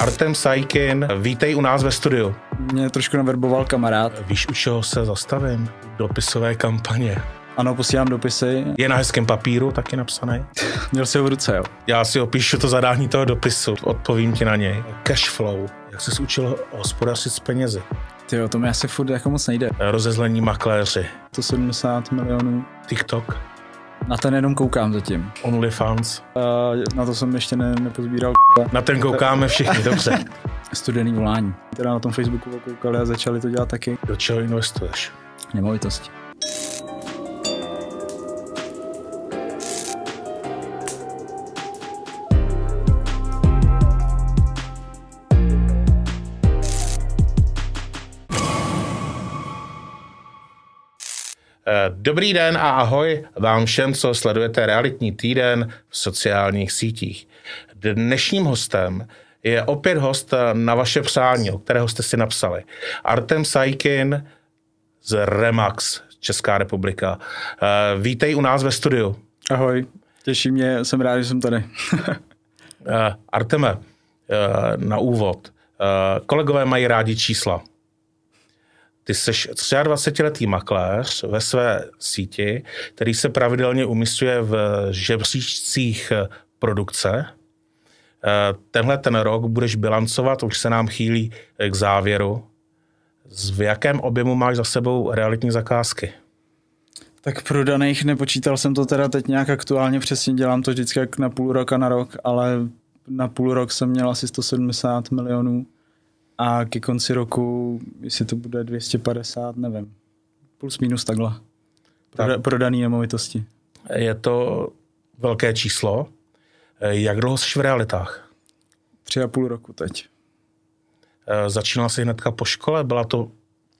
Artem Sajkin, vítej u nás ve studiu. Mě trošku naverboval kamarád. Víš, u čeho se zastavím? Dopisové kampaně. Ano, posílám dopisy. Je na hezkém papíru taky napsaný. Měl si ho v ruce, jo. Já si opíšu to zadání toho dopisu, odpovím ti na něj. Cashflow, jak jsi učil hospodařit s penězi. Ty jo, to mi asi furt jako moc nejde. Rozezlení makléři. To 70 milionů. TikTok. Na ten jenom koukám zatím. OnlyFans. Uh, na to jsem ještě ne, nepozbíral. Na ten koukáme všichni, dobře. Studený volání. Teda na tom Facebooku koukali a začali to dělat taky. Do čeho investuješ? Nemovitosti. Dobrý den a ahoj vám všem, co sledujete realitní týden v sociálních sítích. Dnešním hostem je opět host na vaše přání, o kterého jste si napsali. Artem Sajkin z Remax, Česká republika. Eh, vítej u nás ve studiu. Ahoj, těší mě, jsem rád, že jsem tady. Eh, Arteme, na úvod. Kolegové mají rádi čísla. Ty jsi 23-letý makléř ve své síti, který se pravidelně umistuje v žebříčcích produkce. Eh, tenhle ten rok budeš bilancovat, už se nám chýlí k závěru. V jakém objemu máš za sebou realitní zakázky? Tak prodaných nepočítal jsem to teda teď nějak aktuálně, přesně dělám to vždycky jak na půl roka na rok, ale na půl rok jsem měl asi 170 milionů a ke konci roku, jestli to bude 250, nevím. Plus minus takhle. Proda, tak. Prodaný nemovitosti. Je to velké číslo. Jak dlouho jsi v realitách? Tři a půl roku teď. E, začínal jsi hnedka po škole? Byla to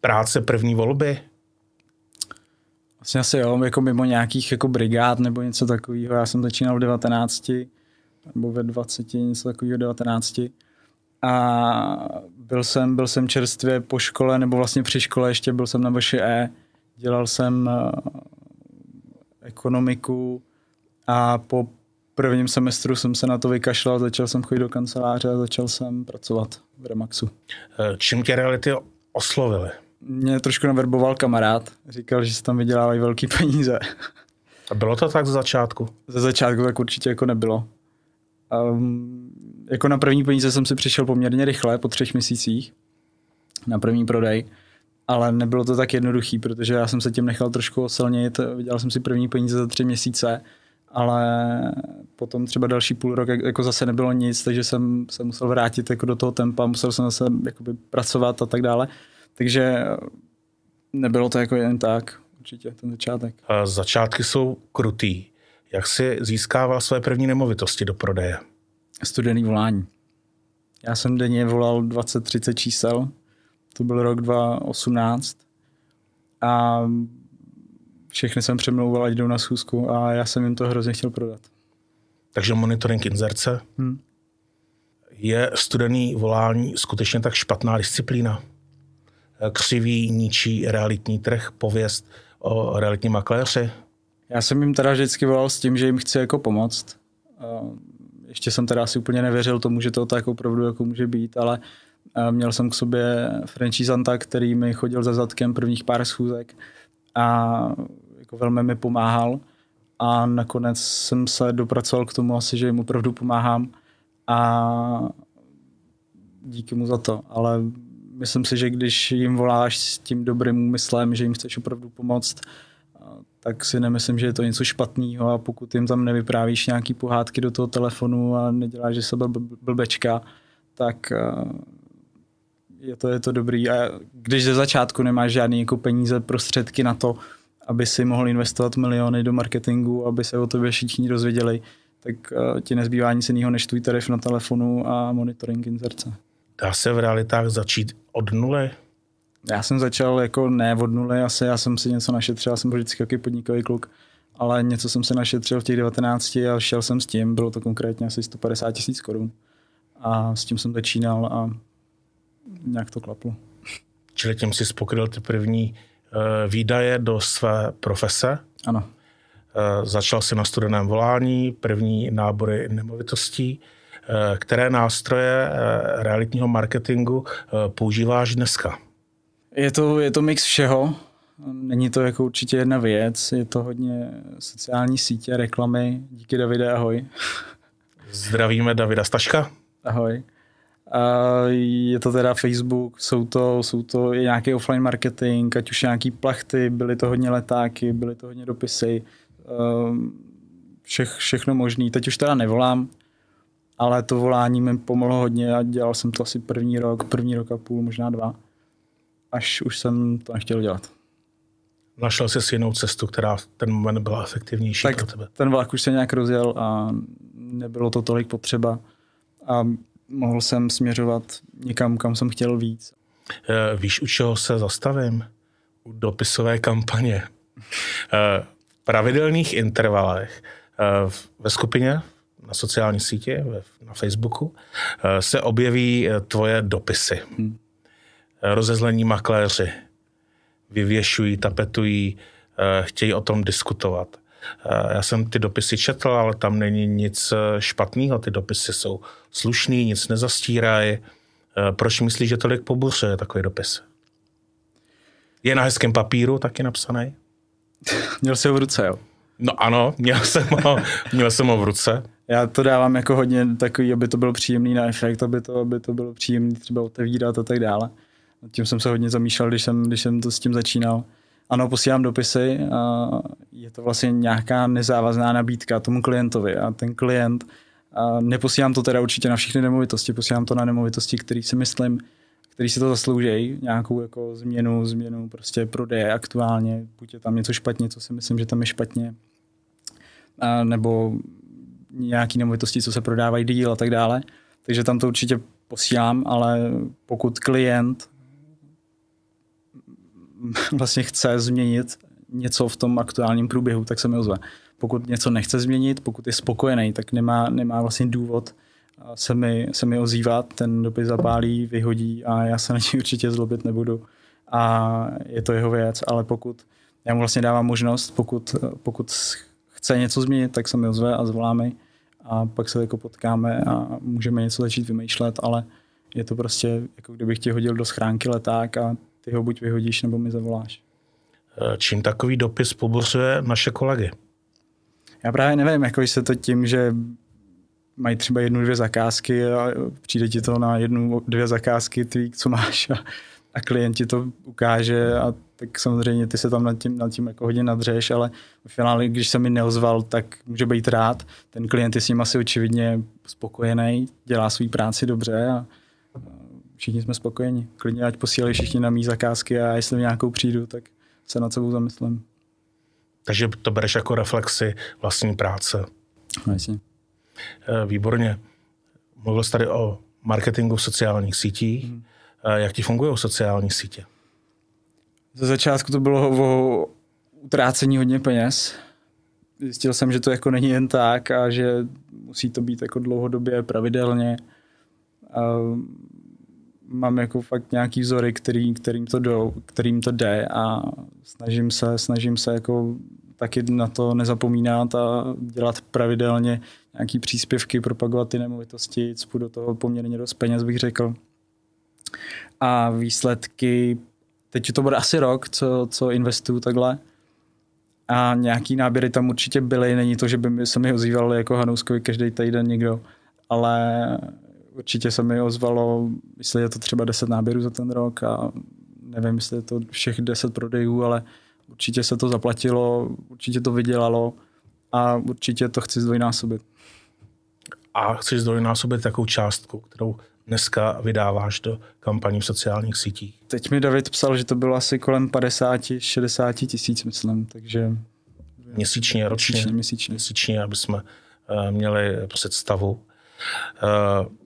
práce první volby? Vlastně asi jo, jako mimo nějakých jako brigád nebo něco takového. Já jsem začínal v 19 nebo ve 20, něco takového 19 a byl jsem, byl jsem čerstvě po škole, nebo vlastně při škole ještě byl jsem na E, dělal jsem uh, ekonomiku a po prvním semestru jsem se na to vykašlal, začal jsem chodit do kanceláře a začal jsem pracovat v Remaxu. Eh, čím tě reality oslovily? Mě trošku naverboval kamarád, říkal, že se tam vydělávají velký peníze. A bylo to tak ze začátku? Ze začátku tak určitě jako nebylo. Um, jako na první peníze jsem si přišel poměrně rychle, po třech měsících, na první prodej, ale nebylo to tak jednoduchý, protože já jsem se tím nechal trošku osilnit, vydělal jsem si první peníze za tři měsíce, ale potom třeba další půl rok jako zase nebylo nic, takže jsem se musel vrátit jako do toho tempa, musel jsem zase jakoby pracovat a tak dále. Takže nebylo to jako jen tak, určitě, ten začátek. A začátky jsou krutý. Jak si získával své první nemovitosti do prodeje? Studený volání. Já jsem denně volal 20-30 čísel, to byl rok 2018 a všechny jsem přemlouval, ať jdou na schůzku a já jsem jim to hrozně chtěl prodat. Takže monitoring inzerce. Hmm. Je studený volání skutečně tak špatná disciplína? Křivý, ničí realitní trh, pověst o realitní makléři? Já jsem jim teda vždycky volal s tím, že jim chci jako pomoct. Ještě jsem teda asi úplně nevěřil tomu, že to tak opravdu jako může být, ale měl jsem k sobě franchisanta, který mi chodil za zadkem prvních pár schůzek a jako velmi mi pomáhal. A nakonec jsem se dopracoval k tomu asi, že jim opravdu pomáhám a díky mu za to, ale myslím si, že když jim voláš s tím dobrým úmyslem, že jim chceš opravdu pomoct, tak si nemyslím, že je to něco špatného a pokud jim tam nevyprávíš nějaký pohádky do toho telefonu a neděláš, že sebe blbečka, tak eh, je to, je to dobrý. A když ze začátku nemáš žádný jako peníze, prostředky na to, aby si mohl investovat miliony do marketingu, aby se o tobě všichni dozvěděli, tak eh, ti nezbývá nic jiného než tvůj tarif na telefonu a monitoring inzerce. Dá se v realitách začít od nuly? Já jsem začal jako ne od nuly, asi já jsem si něco našetřil, já jsem byl vždycky jaký podnikový kluk, ale něco jsem se našetřil v těch 19 a šel jsem s tím, bylo to konkrétně asi 150 tisíc korun. A s tím jsem začínal a nějak to klaplo. Čili tím si spokryl ty první uh, výdaje do své profese? Ano. Uh, začal si na studeném volání, první nábory nemovitostí. které nástroje realitního marketingu používáš dneska? Je to, je to mix všeho. Není to jako určitě jedna věc, je to hodně sociální sítě, reklamy. Díky Davide, ahoj. Zdravíme Davida Staška. Ahoj. A je to teda Facebook, jsou to, jsou to i nějaký offline marketing, ať už nějaký plachty, byly to hodně letáky, byly to hodně dopisy, ehm, vše, všechno možný. Teď už teda nevolám, ale to volání mi pomohlo hodně a dělal jsem to asi první rok, první rok a půl, možná dva, až už jsem to nechtěl dělat. Našel jsi jinou cestu, která v ten moment byla efektivnější tak pro tebe? ten vlak už se nějak rozjel a nebylo to tolik potřeba. A mohl jsem směřovat někam, kam jsem chtěl víc. Eh, víš, u čeho se zastavím? U dopisové kampaně. Eh, v pravidelných intervalech eh, ve skupině na sociální sítě, na Facebooku, se objeví tvoje dopisy. Hmm. Rozezlení makléři vyvěšují, tapetují, chtějí o tom diskutovat. Eh, já jsem ty dopisy četl, ale tam není nic eh, špatného. Ty dopisy jsou slušný, nic nezastírají. Eh, proč myslíš, že tolik pobuřuje takový dopis? Je na hezkém papíru taky napsaný? Měl jsi ho v ruce, jo? No ano, měl jsem ho, měl jsem ho v ruce. Já to dávám jako hodně takový, aby to byl příjemný na efekt, aby to, aby to bylo příjemný třeba otevírat a tak dále. Tím jsem se hodně zamýšlel, když jsem, když jsem to s tím začínal. Ano, posílám dopisy a je to vlastně nějaká nezávazná nabídka tomu klientovi a ten klient, a neposílám to teda určitě na všechny nemovitosti, posílám to na nemovitosti, které si myslím, který si to zaslouží, nějakou jako změnu, změnu prostě prodeje aktuálně, buď je tam něco špatně, co si myslím, že tam je špatně, a nebo nějaký nemovitosti, co se prodávají díl a tak dále. Takže tam to určitě posílám, ale pokud klient vlastně chce změnit něco v tom aktuálním průběhu, tak se mi ozve. Pokud něco nechce změnit, pokud je spokojený, tak nemá, nemá vlastně důvod se mi, se mi ozývat, ten dopis zapálí, vyhodí a já se na něj určitě zlobit nebudu. A je to jeho věc, ale pokud já mu vlastně dávám možnost, pokud, pokud chce něco změnit, tak se mi ozve a zvoláme a pak se jako potkáme a můžeme něco začít vymýšlet, ale je to prostě, jako kdybych ti hodil do schránky leták a ty ho buď vyhodíš, nebo mi zavoláš. Eh, čím takový dopis pobuřuje naše kolegy? Já právě nevím, jako se to tím, že mají třeba jednu, dvě zakázky a přijde ti to na jednu, dvě zakázky, ty, co máš a, a klient ti to ukáže a tak samozřejmě ty se tam nad tím, nad tím jako hodně nadřeš, ale v finále, když se mi neozval, tak může být rád. Ten klient je s ním asi očividně spokojený, dělá svou práci dobře a všichni jsme spokojeni. Klidně ať posílají všichni na mý zakázky a jestli nějakou přijdu, tak se nad sebou zamyslím. Takže to bereš jako reflexy vlastní práce. No, jasně. Eh, výborně. Mluvil jsi tady o marketingu v sociálních sítích. Hmm. Jak ti fungují sociální sítě? Ze začátku to bylo o utrácení hodně peněz. Zjistil jsem, že to jako není jen tak a že musí to být jako dlouhodobě, pravidelně mám jako fakt nějaký vzory, který, kterým, to jdou, kterým to jde a snažím se, snažím se jako taky na to nezapomínat a dělat pravidelně nějaký příspěvky, propagovat ty nemovitosti, co do toho poměrně dost peněz, bych řekl. A výsledky, teď to bude asi rok, co, co investuju takhle. A nějaký náběry tam určitě byly, není to, že by se mi ozývali jako Hanouskovi každý týden někdo, ale určitě se mi ozvalo, jestli je to třeba 10 náběrů za ten rok a nevím, jestli je to všech 10 prodejů, ale určitě se to zaplatilo, určitě to vydělalo a určitě to chci zdvojnásobit. A chceš zdvojnásobit takovou částku, kterou dneska vydáváš do kampaní v sociálních sítích? Teď mi David psal, že to bylo asi kolem 50-60 tisíc, myslím, takže... Měsíčně, ročně? Měsíčně, měsíčně. Měsíčně, aby jsme uh, měli představu. Uh,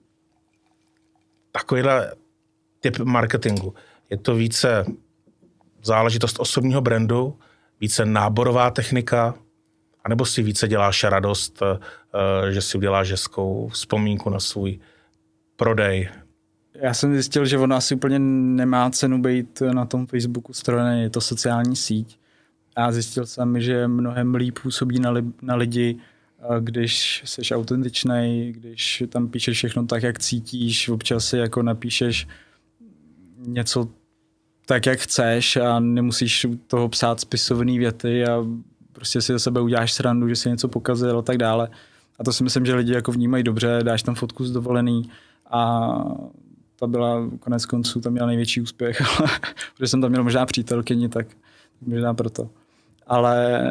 takovýhle typ marketingu. Je to více záležitost osobního brandu, více náborová technika, anebo si více děláš radost, eh, že si uděláš hezkou vzpomínku na svůj prodej. Já jsem zjistil, že ona asi úplně nemá cenu být na tom Facebooku strojený, je to sociální síť. A zjistil jsem, že mnohem líp působí na, li, na lidi když jsi autentičný, když tam píšeš všechno tak, jak cítíš, občas si jako napíšeš něco tak, jak chceš a nemusíš toho psát spisovné věty a prostě si do sebe uděláš srandu, že si něco pokazil a tak dále. A to si myslím, že lidi jako vnímají dobře, dáš tam fotku z dovolený a ta byla konec konců, tam měla největší úspěch, ale, protože jsem tam měl možná přítelkyni, tak možná proto. Ale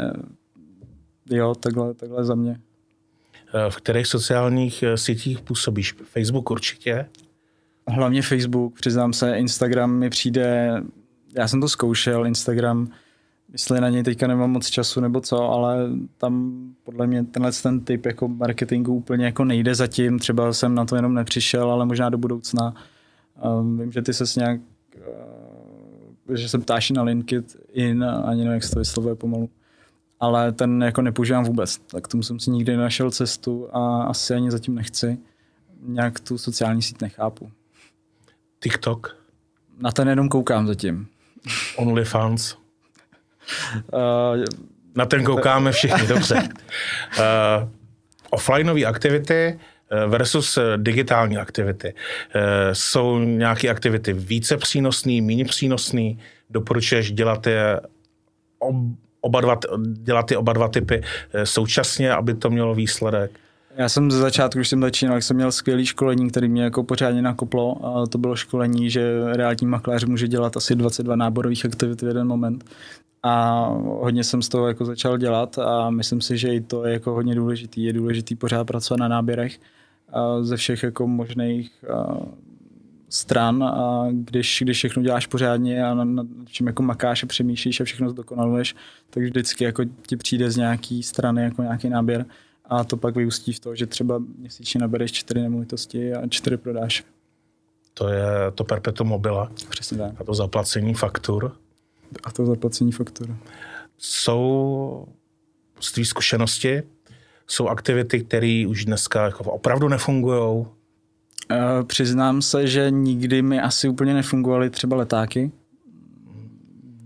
jo, takhle, takhle za mě. V kterých sociálních eh, sítích působíš? Facebook určitě? Hlavně Facebook, přiznám se, Instagram mi přijde, já jsem to zkoušel, Instagram, jestli na něj teďka nemám moc času nebo co, ale tam podle mě tenhle ten typ jako marketingu úplně jako nejde zatím, třeba jsem na to jenom nepřišel, ale možná do budoucna. Um, vím, že ty se nějak, uh, že se ptáš na LinkedIn, ani nevím, jak se to vyslovuje pomalu, ale ten jako nepoužívám vůbec, tak tomu jsem si nikdy nenašel cestu a asi ani zatím nechci. Nějak tu sociální síť nechápu. TikTok? Na ten jenom koukám zatím. OnlyFans? uh, Na ten koukáme všichni, dobře. Uh, offlineové aktivity eh, versus digitální aktivity. Jsou nějaké aktivity více přínosné, méně přínosné? Doporučuješ dělat je oba dva, dělat ty oba dva typy současně, aby to mělo výsledek? Já jsem ze začátku, když jsem začínal, jsem měl skvělé školení, který mě jako pořádně nakoplo. A to bylo školení, že realitní makléř může dělat asi 22 náborových aktivit v jeden moment. A hodně jsem z toho jako začal dělat a myslím si, že i to je jako hodně důležitý. Je důležitý pořád pracovat na náběrech ze všech jako možných stran a když, když všechno děláš pořádně a nad čím jako makáš a přemýšlíš a všechno zdokonaluješ, tak vždycky jako ti přijde z nějaký strany jako nějaký náběr a to pak vyústí v to, že třeba měsíčně nabereš čtyři nemovitosti a čtyři prodáš. To je to perpetuum mobile. Přesně tak. A to zaplacení faktur. A to zaplacení faktur. Jsou z tvý zkušenosti, jsou aktivity, které už dneska jako opravdu nefungují? Uh, přiznám se, že nikdy mi asi úplně nefungovaly třeba letáky.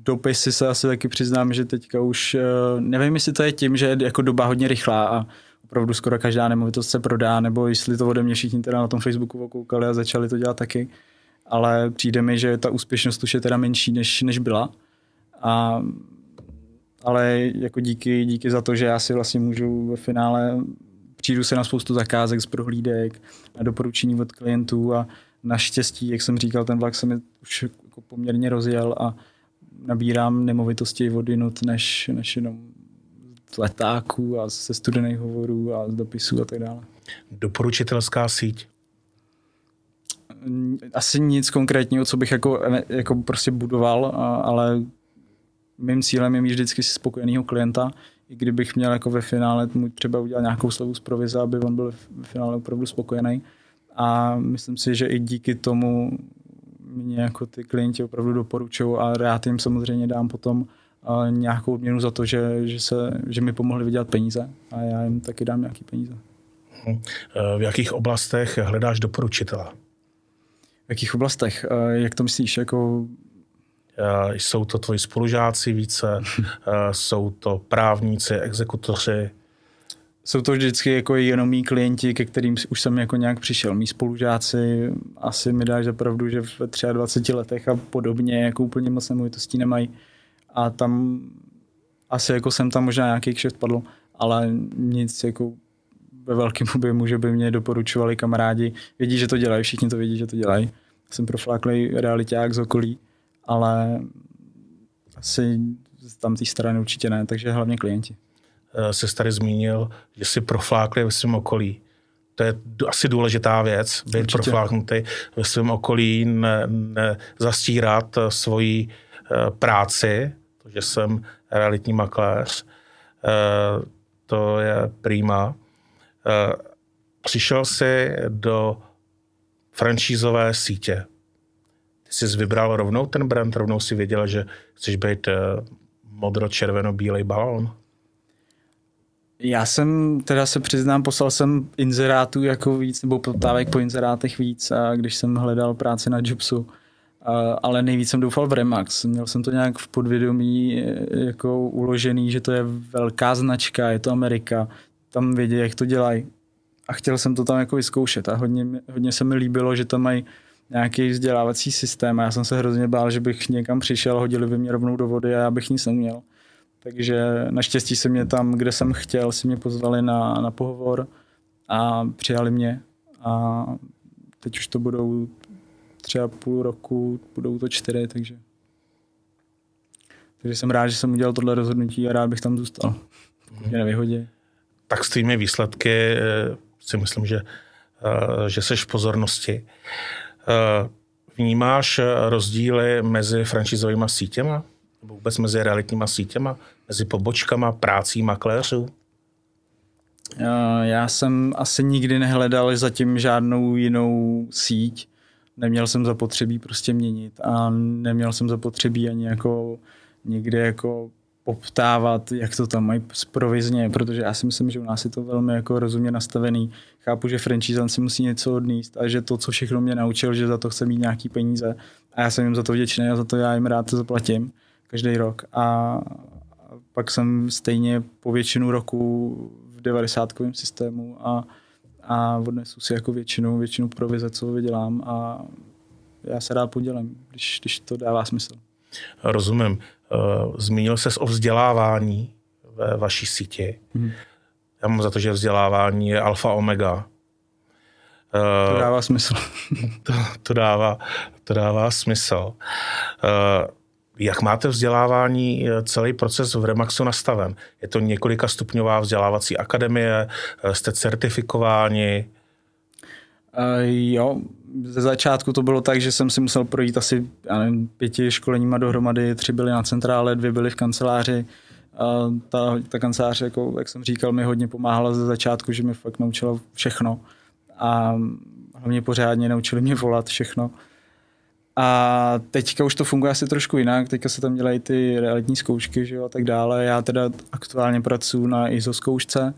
Dopisy se asi taky přiznám, že teďka už, uh, nevím, jestli to je tím, že je jako doba hodně rychlá a opravdu skoro každá nemovitost se prodá, nebo jestli to ode mě všichni teda na tom Facebooku okoukali a začali to dělat taky. Ale přijde mi, že ta úspěšnost už je teda menší, než, než byla. A, ale jako díky, díky za to, že já si vlastně můžu ve finále přijdu se na spoustu zakázek z prohlídek, na doporučení od klientů a naštěstí, jak jsem říkal, ten vlak se mi už jako poměrně rozjel a nabírám nemovitosti od jinut, než, než jenom z letáků a ze studených hovorů a z dopisů a tak dále. Doporučitelská síť? Asi nic konkrétního, co bych jako, jako prostě budoval, ale mým cílem je mít vždycky spokojeného klienta, i kdybych měl jako ve finále mu třeba udělat nějakou slevu z provize, aby on byl ve finále opravdu spokojený. A myslím si, že i díky tomu mě jako ty klienti opravdu doporučují a já jim samozřejmě dám potom nějakou odměnu za to, že, že, se, že mi pomohli vydělat peníze a já jim taky dám nějaký peníze. Hm. V jakých oblastech hledáš doporučitele? V jakých oblastech? Jak to myslíš? Jako... Jsou to tvoji spolužáci více? jsou to právníci, exekutoři? Jsou to vždycky jako jenom mý klienti, ke kterým už jsem jako nějak přišel. Mí spolužáci asi mi dáš za pravdu, že ve 23 letech a podobně jako úplně moc nemovitostí nemají a tam asi jako jsem tam možná nějaký kšeft padl, ale nic jako ve velkém objemu, že by mě doporučovali kamarádi. Vědí, že to dělají, všichni to vědí, že to dělají. Jsem profláklý realiták z okolí, ale asi tam té strany určitě ne, takže hlavně klienti. Eh, se tady zmínil, že jsi profláklý ve svém okolí. To je asi důležitá věc, být Určitě. profláknutý ve svém okolí, ne, ne zastírat svoji eh, práci, že jsem realitní makléř. Eh, to je prima. Eh, přišel si do franšízové sítě. Ty jsi vybral rovnou ten brand, rovnou si věděla, že chceš být eh, modro-červeno-bílej balón? Já jsem, teda se přiznám, poslal jsem inzerátů jako víc, nebo poptávek po inzerátech víc a když jsem hledal práci na Jobsu, ale nejvíc jsem doufal v Remax. Měl jsem to nějak v podvědomí e, jako uložený, že to je velká značka, je to Amerika. tam vědí, jak to dělají. A chtěl jsem to tam jako vyzkoušet a hodně, hodně se mi líbilo, že tam mají nějaký vzdělávací systém a já jsem se hrozně bál, že bych někam přišel, hodili by mě rovnou do vody a já bych nic neměl. Takže naštěstí se mě tam, kde jsem chtěl, si mě pozvali na, na pohovor a přijali mě. A teď už to budou třeba půl roku, budou to čtyři, takže takže jsem rád, že jsem udělal tohle rozhodnutí a rád bych tam zůstal. Pokud mě nevyhodí. Tak s tvými výsledky eh, si myslím, že, eh, že seš v pozornosti. Eh, vnímáš rozdíly mezi franšizovými sítěma? Nebo vůbec mezi realitníma sítěma? Mezi pobočkama, prácí makléřů? Já jsem asi nikdy nehledal zatím žádnou jinou síť. Neměl jsem zapotřebí prostě měnit a neměl jsem zapotřebí ani jako někde jako poptávat, jak to tam mají provizně, protože já si myslím, že u nás je to velmi jako rozumně nastavený. Chápu, že franchise si musí něco odníst a že to, co všechno mě naučil, že za to chce mít nějaký peníze a já jsem jim za to vděčný a za to já jim rád zaplatím každý rok. A pak jsem stejně po většinu roku v 90 systému a, a odnesu si jako většinu, většinu provize, co vydělám a já se rád podělím, když, když to dává smysl. Rozumím. Eh, zmínil ses o vzdělávání ve vaší síti. Hmm. Já mám za to, že vzdělávání je alfa omega. To eh, dává smysl. to, to, dává, to dává smysl. Eh, jak máte vzdělávání, celý proces v Remaxu nastaven? Je to několika stupňová vzdělávací akademie? Jste certifikováni? Uh, jo, ze začátku to bylo tak, že jsem si musel projít asi já nevím, pěti školeníma dohromady, tři byly na centrále, dvě byly v kanceláři. A ta, ta kancelář, jako, jak jsem říkal, mi hodně pomáhala ze začátku, že mi fakt naučila všechno. A hlavně pořádně naučili mě volat všechno. A teďka už to funguje asi trošku jinak, teďka se tam dělají ty realitní zkoušky že jo, a tak dále. Já teda aktuálně pracuji na ISO zkoušce,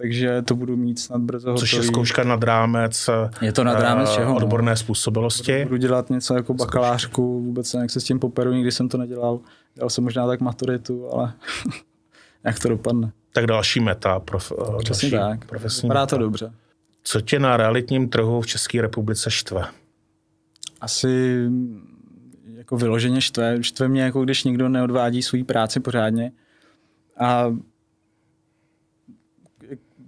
takže to budu mít snad brzo hotový. Což je zkouška nad rámec, je to nad rámec čeho, no. odborné způsobilosti. Budu dělat něco jako bakalářku, vůbec jak se s tím poperu, nikdy jsem to nedělal. Dělal jsem možná tak maturitu, ale jak to dopadne. Tak další meta, prof, eh, Přesně další tak, profesní vypadá to dobře. Co tě na realitním trhu v České republice štve? Asi jako vyloženě štve. Štve mě, jako když někdo neodvádí svou práci pořádně. A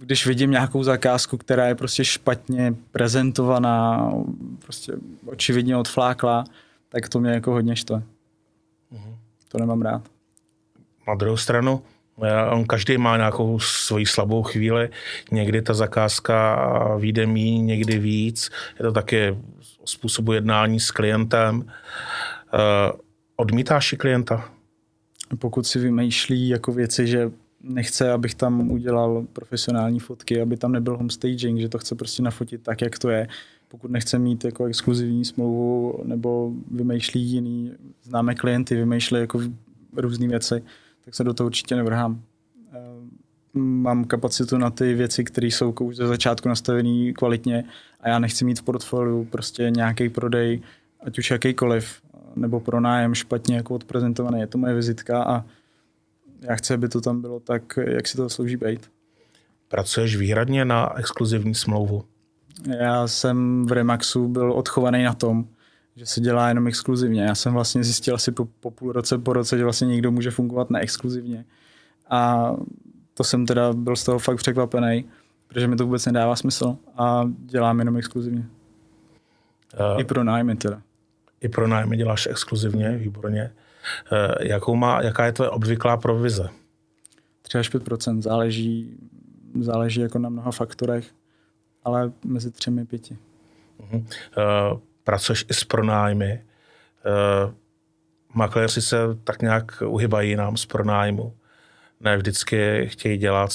když vidím nějakou zakázku, která je prostě špatně prezentovaná, prostě očividně odflákla, tak to mě jako hodně štve. Mm-hmm. To nemám rád. Na druhou stranu, on každý má nějakou svoji slabou chvíli. Někdy ta zakázka vyjde mí, někdy víc. Je to taky způsobu jednání s klientem. Eh, odmítáš i klienta? Pokud si vymýšlí jako věci, že nechce, abych tam udělal profesionální fotky, aby tam nebyl homestaging, že to chce prostě nafotit tak, jak to je. Pokud nechce mít jako exkluzivní smlouvu nebo vymýšlí jiný, známe klienty, vymýšlí jako různé věci, tak se do toho určitě nevrhám. Eh, mám kapacitu na ty věci, které jsou už ze začátku nastavené kvalitně a já nechci mít v portfoliu prostě nějaký prodej, ať už jakýkoliv, nebo pronájem špatně jako odprezentovaný. Je to moje vizitka a já chci, aby to tam bylo tak, jak si to slouží být. Pracuješ výhradně na exkluzivní smlouvu? Já jsem v Remaxu byl odchovaný na tom, že se dělá jenom exkluzivně. Já jsem vlastně zjistil asi po, po půl roce, po roce, že vlastně někdo může fungovat neexkluzivně. A to jsem teda byl z toho fakt překvapený, protože mi to vůbec nedává smysl a dělám jenom exkluzivně. Uh, I pro nájmy teda. I pro nájmy děláš exkluzivně, výborně. Eh, jakou má, jaká je tvoje obvyklá provize? 3 až 5 záleží, záleží jako na mnoha faktorech, ale mezi třemi a pěti. Uh-huh. Uh, pracuješ i s pronájmy. Uh, makléři se tak nějak uhybají nám z pronájmu. Ne vždycky chtějí dělat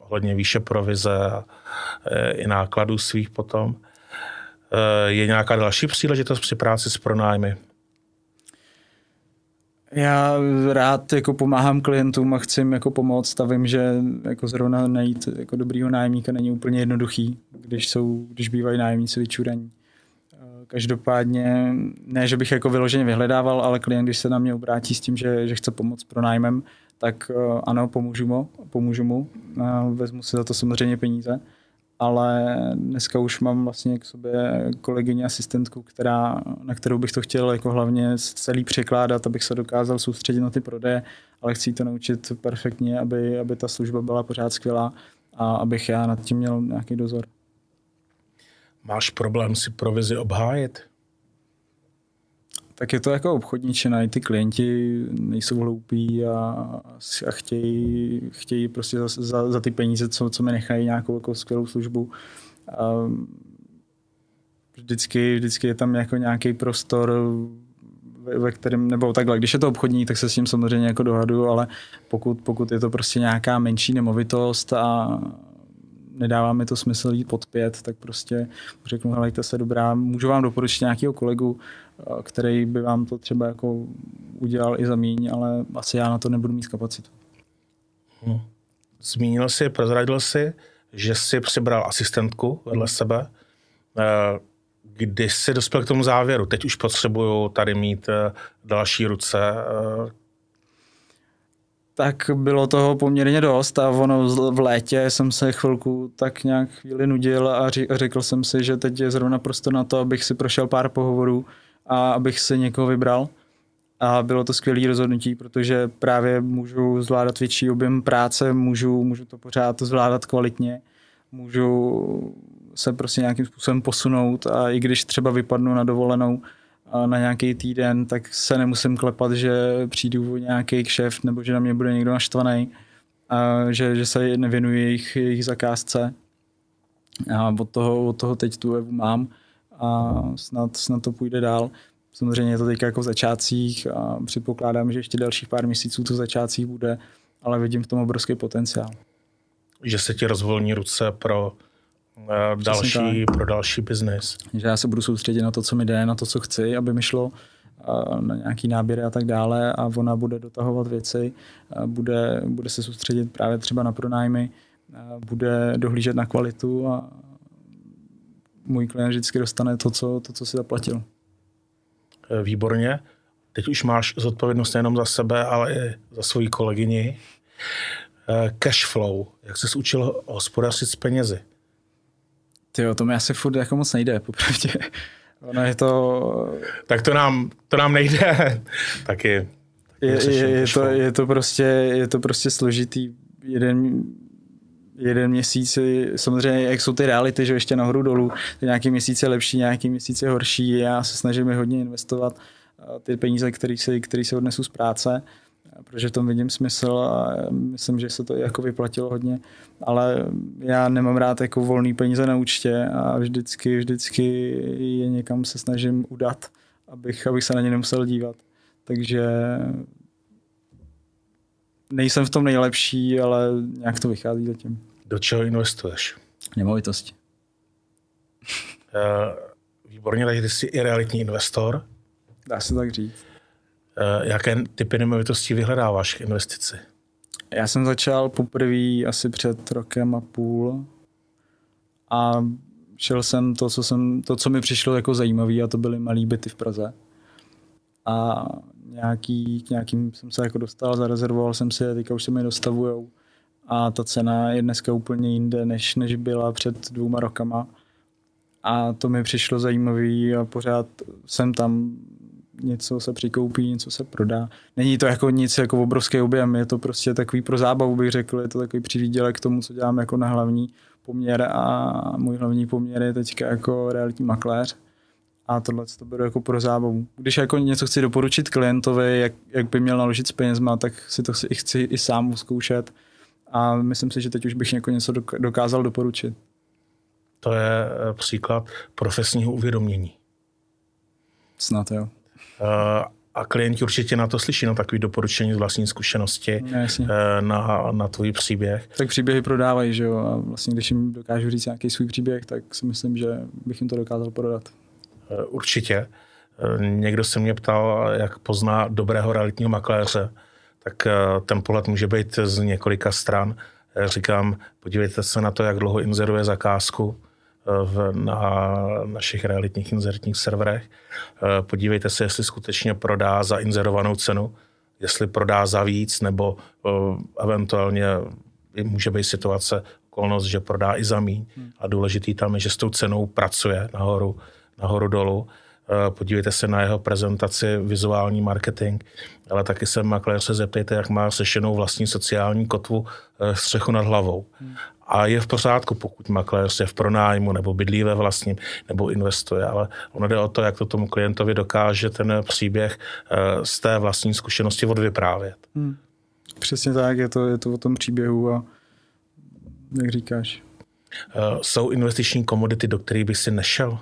hodně výše provize a i nákladů svých potom. Je nějaká další příležitost při práci s pronájmy? Já rád jako pomáhám klientům a chci jim jako pomoct a vím, že jako zrovna najít jako dobrýho nájemníka není úplně jednoduchý, když, jsou, když bývají nájemníci vyčuraní. Každopádně, ne, že bych jako vyloženě vyhledával, ale klient, když se na mě obrátí s tím, že, že chce pomoct pro nájmem, tak ano, pomůžu mu, pomůžu mu, vezmu si za to samozřejmě peníze, ale dneska už mám vlastně k sobě kolegyně asistentku, která, na kterou bych to chtěl jako hlavně celý překládat, abych se dokázal soustředit na ty prodeje, ale chci to naučit perfektně, aby, aby ta služba byla pořád skvělá a abych já nad tím měl nějaký dozor. Máš problém si provizi obhájit? Tak je to jako obchodničina, i ty klienti nejsou hloupí a, a chtějí, chtějí prostě za, za, za ty peníze, co, co mi nechají nějakou jako skvělou službu. A vždycky, vždycky je tam jako nějaký prostor, ve, ve kterém, nebo takhle, když je to obchodní, tak se s tím samozřejmě jako dohadu, ale pokud, pokud je to prostě nějaká menší nemovitost a nedává mi to smysl jít pod pět, tak prostě řeknu, helejte se dobrá, můžu vám doporučit nějakého kolegu, eh, který by vám to třeba jako udělal i za míň, ale asi já na to nebudu mít kapacitu. Hmm. Zmínil jsi, prozradil jsi, že jsi přibral asistentku vedle sebe. Eh, kdy jsi dospěl k tomu závěru? Teď už potřebuju tady mít eh, další ruce, tak bylo toho poměrně dost a ono v létě jsem se chvilku tak nějak chvíli nudil a řekl jsem si, že teď je zrovna prostor na to, abych si prošel pár pohovorů a abych si někoho vybral. A bylo to skvělé rozhodnutí, protože právě můžu zvládat větší objem práce, můžu, můžu to pořád zvládat kvalitně, můžu se prostě nějakým způsobem posunout a i když třeba vypadnu na dovolenou, na nějaký týden, tak se nemusím klepat, že přijdu nějaký kšeft nebo že na mě bude někdo naštvaný, a že, že se nevěnuji jejich, jejich zakázce. A od toho, od toho teď tu Evu mám a snad, snad to půjde dál. Samozřejmě je to teď jako v začátcích a předpokládám, že ještě dalších pár měsíců to v začátcích bude, ale vidím v tom obrovský potenciál. Že se ti rozvolní ruce pro Eh, další, pro další biznis. Že já se budu soustředit na to, co mi jde, na to, co chci, aby mi šlo eh, na nějaký náběry a tak dále a ona bude dotahovat věci, eh, bude, bude se soustředit právě třeba na pronájmy, bude dohlížet na kvalitu a můj klient vždycky dostane to, co, to, co si zaplatil. Výborně. Teď už máš zodpovědnost nejenom za sebe, ale i za svoji kolegyni. Cash flow. Jak jsi učil hospodařit s penězi? Ty to mi asi furt jako moc nejde, popravdě. Ono je to... Tak to nám, to nám nejde. Taky. Je, je, je, to, je, to prostě, je to prostě složitý. Jeden, jeden měsíc, samozřejmě jak jsou ty reality, že ještě nahoru dolů, nějaký měsíc je lepší, nějaký měsíc je horší. Já se snažím hodně investovat ty peníze, které se, který se odnesu z práce protože v tom vidím smysl a myslím, že se to jako vyplatilo hodně, ale já nemám rád jako volný peníze na účtě a vždycky, vždycky je někam se snažím udat, abych, abych se na ně nemusel dívat. Takže nejsem v tom nejlepší, ale nějak to vychází zatím. Do čeho investuješ? Nemovitosti. Uh, výborně, takže ty jsi i realitní investor. Dá se tak říct. Eh, jaké typy nemovitostí vyhledáváš k investici? Já jsem začal poprvé asi před rokem a půl a šel jsem to, co, jsem, to, co mi přišlo jako zajímavé a to byly malé byty v Praze. A nějaký, k nějakým jsem se jako dostal, zarezervoval jsem si teďka už se mi dostavujou a ta cena je dneska úplně jinde, než, než byla před dvouma rokama. A to mi přišlo zajímavé a pořád jsem tam něco se přikoupí, něco se prodá. Není to jako nic jako obrovský objem, je to prostě takový pro zábavu, bych řekl, je to takový přivídělek k tomu, co dělám jako na hlavní poměr a můj hlavní poměr je teďka jako realitní makléř a tohle to beru jako pro zábavu. Když jako něco chci doporučit klientovi, jak, jak by měl naložit s penězma, tak si to chci, chci i sám zkoušet a myslím si, že teď už bych jako něco dokázal doporučit. To je eh, příklad profesního uvědomění. Snad jo. Eh, a klienti určitě na to slyší, na takové doporučení z vlastní zkušenosti, no, na, na tvůj příběh. Tak příběhy prodávají, že jo, a vlastně když jim dokážu říct nějaký svůj příběh, tak si myslím, že bych jim to dokázal prodat. Eh, určitě. Někdo se mě ptal, jak pozná dobrého realitního makléře, tak ten pohled může být z několika stran. Říkám, podívejte se na to, jak dlouho inzeruje zakázku, v, na našich realitních inzertních serverech. Eh, podívejte se, jestli skutečně prodá za inzerovanou cenu. jestli prodá za víc, nebo uh, eventuálně může být situace, okolnost, že prodá i za míň. Hmm. A důležitý tam je, že s tou cenou pracuje nahoru, nahoru dolů. Eh, podívejte se na jeho prezentaci, vizuální marketing, ale taky se makléř se zeptejte, jak má sešenou vlastní sociální kotvu eh, střechu nad hlavou. Hmm. A je v pořádku, pokud makléř je v pronájmu nebo bydlí ve vlastním nebo investuje, ale ono jde o to, jak to tomu klientovi dokáže ten příběh eh, z té vlastní zkušenosti odvyprávět. Hmm. Přesně tak, je to, je to o tom příběhu a jak říkáš. Jsou investiční komodity, do kterých by si nešel?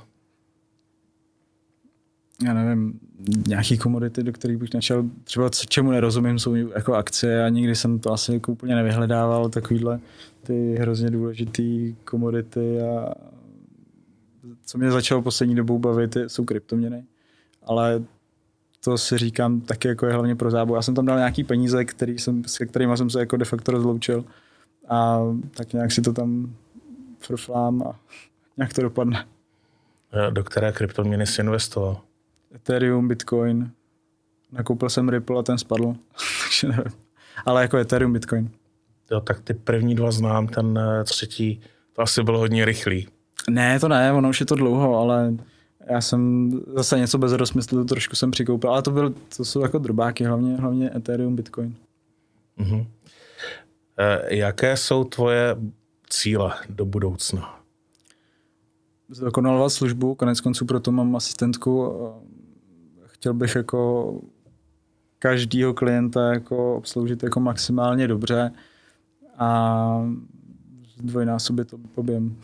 Já nevím, nějaký komodity, do kterých bych nešel, třeba čemu nerozumím, jsou jako akcie a nikdy jsem to asi jako úplně nevyhledával, takovýhle ty hrozně důležitý komodity a co mě začalo poslední dobou bavit, jsou kryptoměny, ale to si říkám taky jako je hlavně pro zábavu. Já jsem tam dal nějaký peníze, který jsem, se kterými jsem se jako de facto rozloučil a tak nějak si to tam frflám a nějak to dopadne. Do které kryptoměny jsi investoval? Ethereum, Bitcoin. Nakoupil jsem Ripple a ten spadl, takže nevím. Ale jako Ethereum, Bitcoin. Jo, tak ty první dva znám, ten eh, třetí, to asi bylo hodně rychlý. Ne, to ne, ono už je to dlouho, ale já jsem zase něco bez rozmyslu trošku jsem přikoupil, ale to, byl, to jsou jako drobáky, hlavně, hlavně Ethereum, Bitcoin. Uh-huh. E, jaké jsou tvoje cíle do budoucna? Zdokonalovat službu, konec konců proto mám asistentku chtěl bych jako každýho klienta jako obsloužit jako maximálně dobře a dvojnásobit to objem.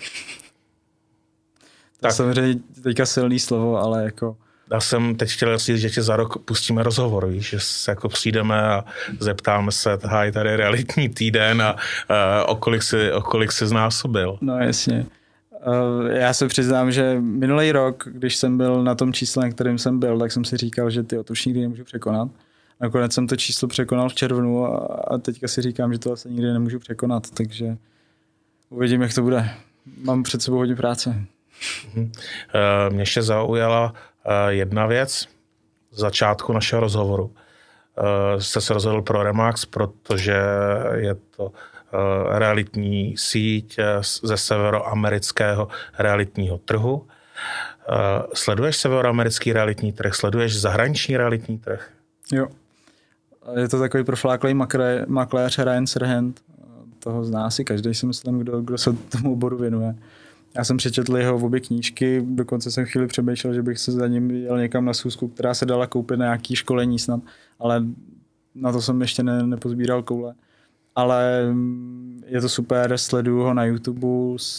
Tak. To samozřejmě teďka silný slovo, ale jako... Já jsem teď chtěl říct, že tě za rok pustíme rozhovor, víš, že se jako přijdeme a zeptáme se, haj, tady realitní týden a, a o, kolik jsi, o kolik jsi znásobil. No jasně. Eh, já se přiznám, že minulý rok, když jsem byl na tom čísle, na kterém jsem byl, tak jsem si říkal, že ty to už nikdy nemůžu překonat. Nakonec jsem to číslo překonal v červnu a, teďka si říkám, že to asi nikdy nemůžu překonat, takže uvidím, jak to bude. Mám před sebou hodně práce. Mhm. Eh, mě ještě zaujala eh, jedna věc z začátku našeho rozhovoru. Jste se rozhodl pro Remax, protože je to realitní síť eh, ze severoamerického realitního trhu. Eh, sleduješ severoamerický realitní trh? Sleduješ zahraniční realitní trh? Jo. Je to takový profláklý makléř Ryan Serhant. Toho zná si každý, si myslím, kdo, kdo se tomu oboru věnuje. Já jsem přečetl jeho obě knížky, dokonce jsem chvíli přemýšlel, že bych se za ním jel někam na schůzku, která se dala koupit na nějaký školení snad, ale na to jsem ještě ne, nepozbíral koule ale je to super, sleduju ho na YouTube,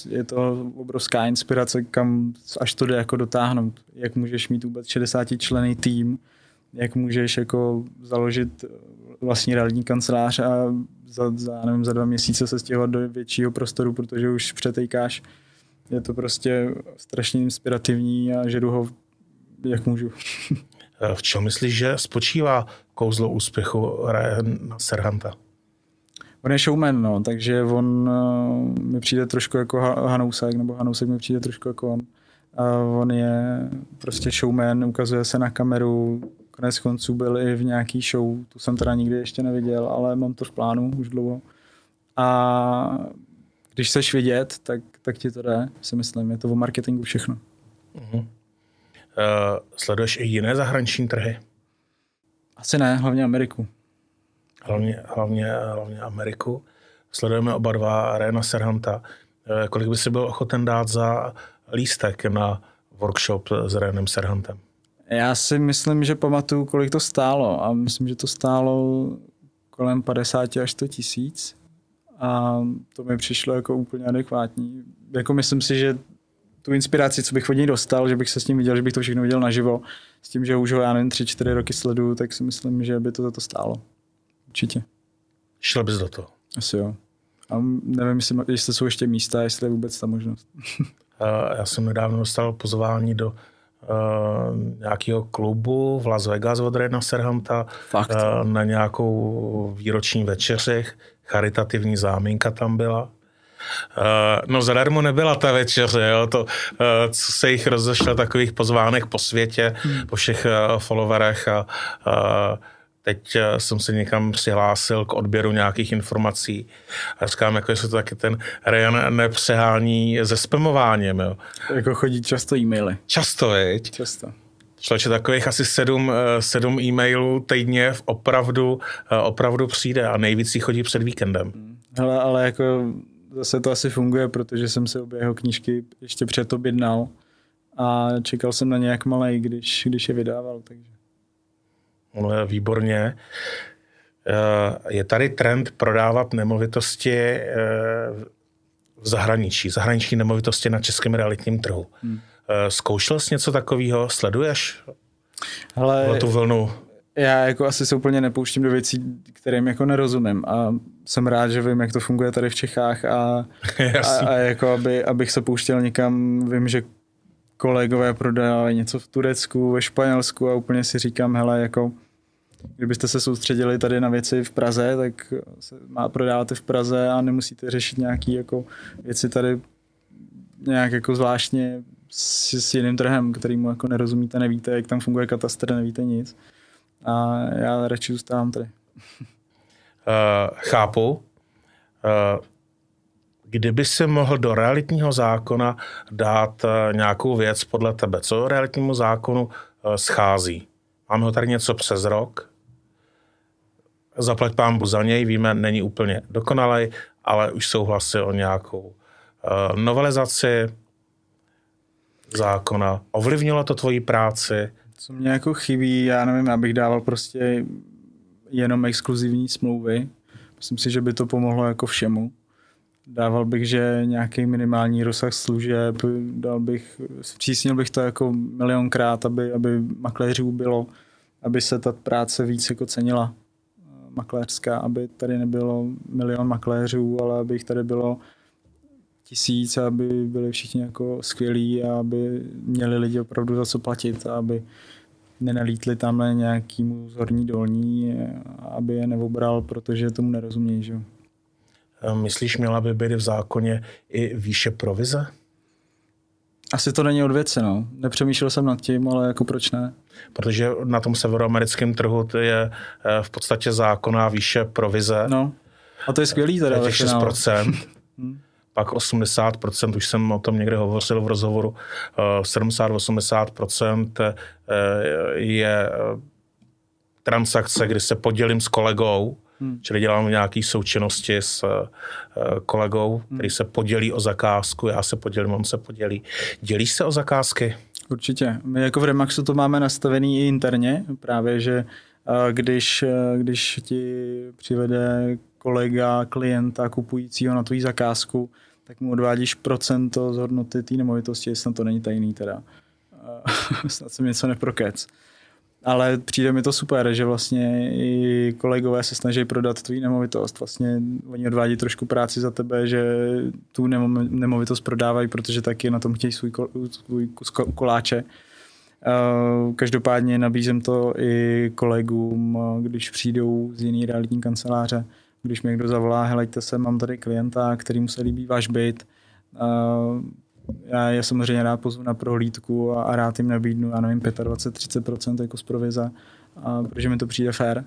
je to obrovská inspirace, kam až to jde jako dotáhnout. Jak můžeš mít vůbec 60 člený tým, jak můžeš jako založit vlastní realitní kancelář a za, za, nevím, za dva měsíce se stěhovat do většího prostoru, protože už přetejkáš. Je to prostě strašně inspirativní a žeru ho, jak můžu. v čem myslíš, že spočívá kouzlo úspěchu Serhanta? On je showman, no, takže on uh, mi přijde trošku jako Hanousek, nebo Hanousek mi přijde trošku jako on. A on je prostě showman, ukazuje se na kameru, konec konců byl i v nějaký show, tu jsem teda nikdy ještě neviděl, ale mám to v plánu už dlouho. A když seš vidět, tak, tak ti to jde, si myslím, je to o marketingu všechno. Uh-huh. Uh, sleduješ i jiné zahraniční trhy? Asi ne, hlavně Ameriku hlavně, hlavně, hlavně Ameriku. Sledujeme oba dva Rena Serhanta. Eh, kolik by si byl ochoten dát za lístek na workshop s Renem Serhantem? Já si myslím, že pamatuju, kolik to stálo a myslím, že to stálo kolem 50 až 100 tisíc a to mi přišlo jako úplně adekvátní. Jako myslím si, že tu inspiraci, co bych od něj dostal, že bych se s ním viděl, že bych to všechno viděl naživo, s tím, že už ho já nevím, tři, čtyři roky sleduju, tak si myslím, že by to za to stálo. Určitě. Šel bys do toho? Asi jo. A nevím, jestli, jestli jsou ještě místa, jestli je vůbec ta možnost. Já jsem nedávno dostal pozvání do uh, nějakého klubu v Las Vegas od Rena Serhanta? Uh, na nějakou výroční večeři. Charitativní záminka tam byla. Uh, no zadarmo nebyla ta večeře, jo, to, uh, co se jich rozešlo takových pozvánek po světě, hmm. po všech uh, followerech a uh, teď eh, jsem se někam přihlásil k odběru nějakých informací a říkám, jako jestli to taky ten Ryan nepřehání se spamováním. Jo. Jako chodí často e-maily. Často, veď? Často. Člověče, takových asi sedm, eh, sedm e-mailů týdně opravdu, eh, opravdu přijde a nejvíc jich chodí před víkendem. Hele, ale jako zase to asi funguje, protože jsem si obě jeho knížky ještě před objednal a čekal jsem na nějak malej, když, když je vydával. Takže. Výborně. Eh, je tady trend prodávat nemovitosti v zahraničí, zahraniční nemovitosti na českém realitním trhu. Hmm. Zkoušel jsi něco takového? Sleduješ Ale tu vlnu? Já jako asi se úplně nepouštím do věcí, kterým jako nerozumím a jsem rád, že vím, jak to funguje tady v Čechách a, a, a jako aby, abych se pouštěl někam, vím, že kolegové prodávají něco v Turecku, ve Španělsku a úplně si říkám, hele, jako kdybyste se soustředili tady na věci v Praze, tak se má prodávat v Praze a nemusíte řešit nějaké jako věci tady nějak jako zvláštně s, s jiným trhem, kterýmu jako nerozumíte, nevíte, jak tam funguje katastr, nevíte nic. A já radši zůstávám tady. Uh, chápu. Uh, kdyby si mohl do realitního zákona dát uh, nějakou věc podle tebe, co realitnímu zákonu uh, schází? Máme ho tady něco přes rok. Zaplať pán za něj, víme, není úplně dokonalý, ale už souhlasí o nějakou uh, novelizaci zákona. Ovlivnilo to tvoji práci? Co mě jako chybí, já nevím, abych dával prostě jenom exkluzivní smlouvy. Myslím si, že by to pomohlo jako všemu. Dával bych, že nějaký minimální rozsah služeb, dal bych, zpřísnil bych to jako milionkrát, aby, aby makléřů bylo, aby se ta práce víc jako cenila makléřská, aby tady nebylo milion makléřů, ale aby jich tady bylo tisíc, aby byli všichni jako skvělí a aby měli lidi opravdu za co platit a aby nenalítli tamhle nějakýmu zorní dolní, aby je neobral, protože tomu nerozumějí. Že? Myslíš, měla by být v zákoně i výše provize? Asi to není od věci, no. Nepřemýšlel jsem nad tím, ale jako proč ne? Protože na tom severoamerickém trhu to je eh, v podstatě zákonná výše provize. No. A to je skvělý teda. Těch 6%. pak 80%, už jsem o tom někde hovořil v rozhovoru, 70-80% eh, eh, je eh, transakce, kdy se podělím s kolegou, hmm. čili dělám nějaké součinnosti s kolegou, hmm. který se podělí o zakázku, já se podělím, on se podělí. Dělíš se o zakázky? Určitě. My jako v Remaxu to máme nastavený i interně, právě, že když, když ti přivede kolega, klienta kupujícího na tvoji zakázku, tak mu odvádíš procento z hodnoty té nemovitosti, snad to není tajný teda. snad jsem něco neprokec. Ale přijde mi to super, že vlastně i kolegové se snaží prodat tvou nemovitost. Vlastně oni odvádí trošku práci za tebe, že tu nemovitost prodávají, protože taky na tom chtějí svůj, svůj kus koláče. Každopádně nabízím to i kolegům, když přijdou z jiný realitní kanceláře, když mi někdo zavolá, helejte se, mám tady klienta, kterýmu se líbí váš byt, já je samozřejmě rád pozvu na prohlídku a, rád jim nabídnu, já nevím, 25-30% jako z provize, a, protože mi to přijde fair.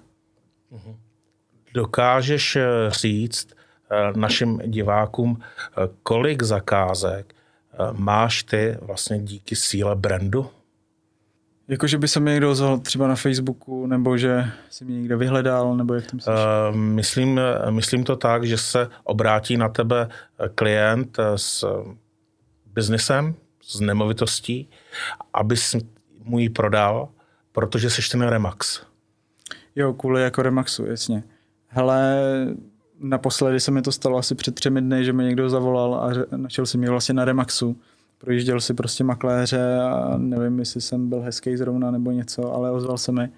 Mhm. Dokážeš eh, říct eh, našim divákům, eh, kolik zakázek máš ty vlastně díky síle brandu? Jako, že by se mě někdo ozval třeba na Facebooku, nebo že si mě někdo vyhledal, nebo jak to myslíš? Uh, myslím, myslím to tak, že se obrátí na tebe klient s biznesem, s nemovitostí, aby mu ji prodal, protože jsi ten Remax. Jo, kvůli jako Remaxu, jasně. Hele, naposledy se mi to stalo asi před třemi dny, že mi někdo zavolal a našel si mě vlastně na Remaxu projížděl si prostě makléře a nevím, jestli jsem byl hezký zrovna nebo něco, ale ozval se mi.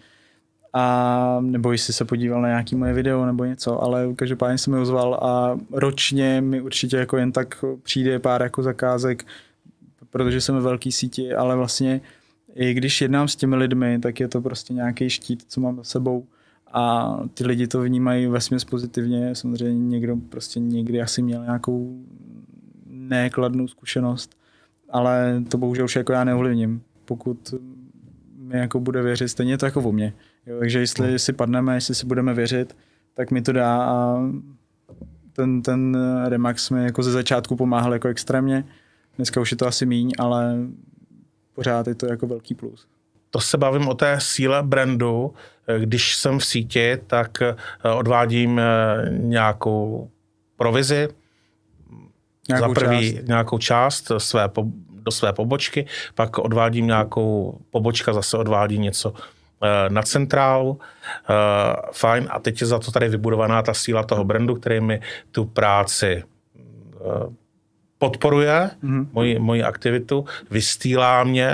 A nebo jestli se podíval na nějaký moje video nebo něco, ale každopádně se mi ozval a ročně mi určitě jako jen tak přijde pár jako zakázek, protože jsem ve velký síti, ale vlastně i když jednám s těmi lidmi, tak je to prostě nějaký štít, co mám za sebou a ty lidi to vnímají ve pozitivně. Samozřejmě někdo prostě někdy asi měl nějakou nekladnou zkušenost, ale to bohužel už jako já neovlivním. Pokud mi jako bude věřit, stejně to jako o mě. Jo, takže jestli hmm. si padneme, jestli si budeme věřit, tak mi to dá a ten, ten Remax mi jako ze začátku pomáhal jako extrémně. Dneska už je to asi míň, ale pořád je to jako velký plus. To se bavím o té síle brandu. Když jsem v síti, tak eh, odvádím eh, nějakou provizi, nějakou za prvý část. nějakou část své, do své pobočky, pak odvádím nějakou pobočka, zase odvádí něco na centrálu. Fajn. A teď je za to tady vybudovaná ta síla toho brandu, který mi tu práci podporuje mm-hmm. moji, moji aktivitu, vystýlá mě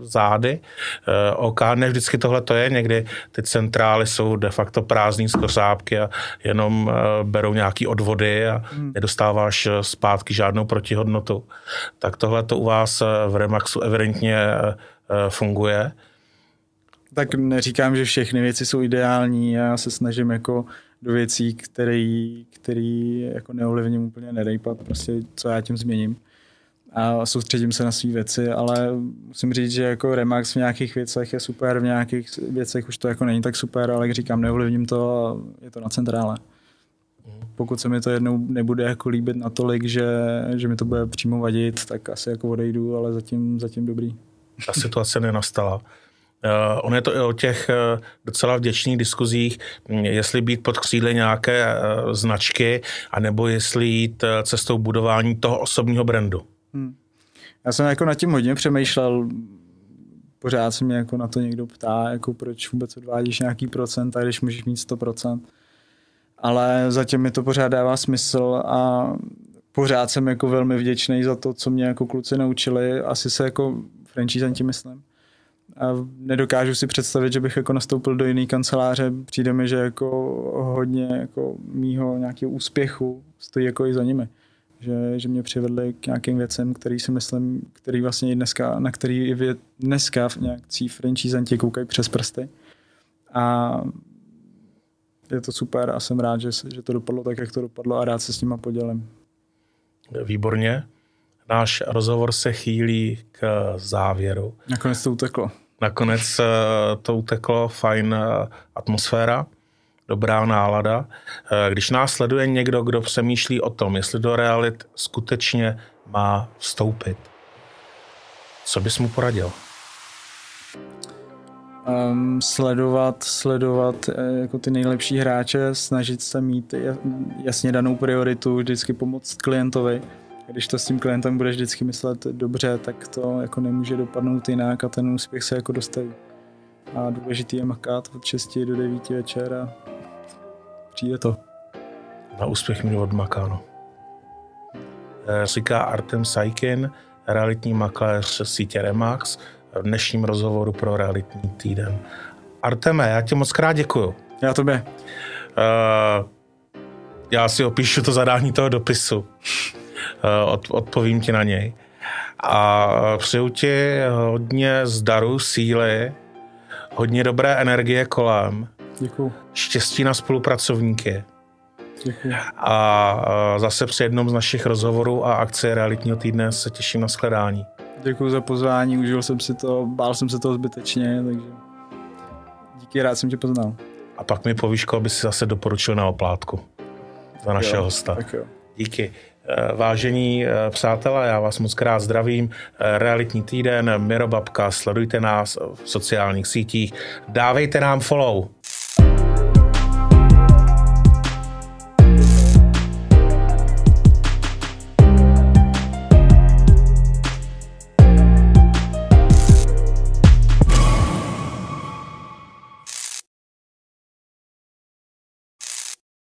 zády. Uh, OK, ne vždycky tohle to je, někdy ty centrály jsou de facto prázdný skořápky a jenom uh, berou nějaký odvody a mm. nedostáváš eh, zpátky žádnou protihodnotu. Tak tohle to u vás v Remaxu evidentně uh, funguje. Tak neříkám, že všechny věci jsou ideální, já se snažím jako do věcí, který, který jako neovlivním úplně nedejpat, prostě co já tím změním. A soustředím se na své věci, ale musím říct, že jako Remax v nějakých věcech je super, v nějakých věcech už to jako není tak super, ale jak říkám, neovlivním to a je to na centrále. Pokud se mi to jednou nebude jako líbit natolik, že, že mi to bude přímo vadit, tak asi jako odejdu, ale zatím, zatím dobrý. Ta situace nenastala. Uh, on je to i o těch uh, docela vděčných diskuzích, hm, jestli být pod křídly nějaké uh, značky, anebo jestli jít cestou budování toho osobního brandu. Hmm. Já jsem jako nad tím hodně přemýšlel, pořád se mě jako na to někdo ptá, jako proč vůbec odvádíš nějaký procent, a když můžeš mít 100%. Ale zatím mi to pořád dává smysl a pořád jsem jako velmi vděčný za to, co mě jako kluci naučili. Asi se jako franchise myslím a nedokážu si představit, že bych jako nastoupil do jiné kanceláře. Přijde mi, že jako hodně jako mýho nějakého úspěchu stojí jako i za nimi. Že, že mě přivedli k nějakým věcem, který si myslím, který vlastně i dneska, na který i vě, dneska v nějakcí franchisanti koukají přes prsty. A je to super a jsem rád, že, že to dopadlo tak, jak to dopadlo a rád se s nima podělím. Výborně. Náš rozhovor se chýlí k závěru. Nakonec to uteklo. Nakonec eh, to uteklo, fajn eh, atmosféra, dobrá nálada. Eh, když nás sleduje někdo, kdo přemýšlí o tom, jestli do realit skutečně má vstoupit, co bys mu poradil? Um, sledovat, sledovat jako ty nejlepší hráče, snažit se mít jasně danou prioritu, vždycky pomoct klientovi když to s tím klientem budeš vždycky myslet dobře, tak to jako nemůže dopadnout jinak a ten úspěch se jako dostaví. A důležitý je makat od 6 do 9 večer a přijde to. Na úspěch mi odmakáno. Eh, říká Artem Sajkin, realitní makléř sítě Remax, v dnešním rozhovoru pro realitní týden. Arteme, já ti moc krát děkuju. Já tobě. Uh, já si opíšu to zadání toho dopisu. Eh, od, odpovím ti na něj. A přeju ti hodně zdaru, síly, hodně dobré energie kolem. Děkuju. Štěstí na spolupracovníky. Děkuji. A zase při jednom z našich rozhovorů a akce realitního týdne se těším na shledání. Děkuji za pozvání, užil jsem si to, bál jsem se toho zbytečně, takže díky, rád jsem tě poznal. A pak mi povíš, aby si zase doporučil na oplátku za našeho hosta. Tak jo. Díky. Eh, vážení eh, přátelé, já vás moc krát zdravím. Eh, realitní týden, Mirobabka, sledujte nás v sociálních sítích, dávejte nám follow.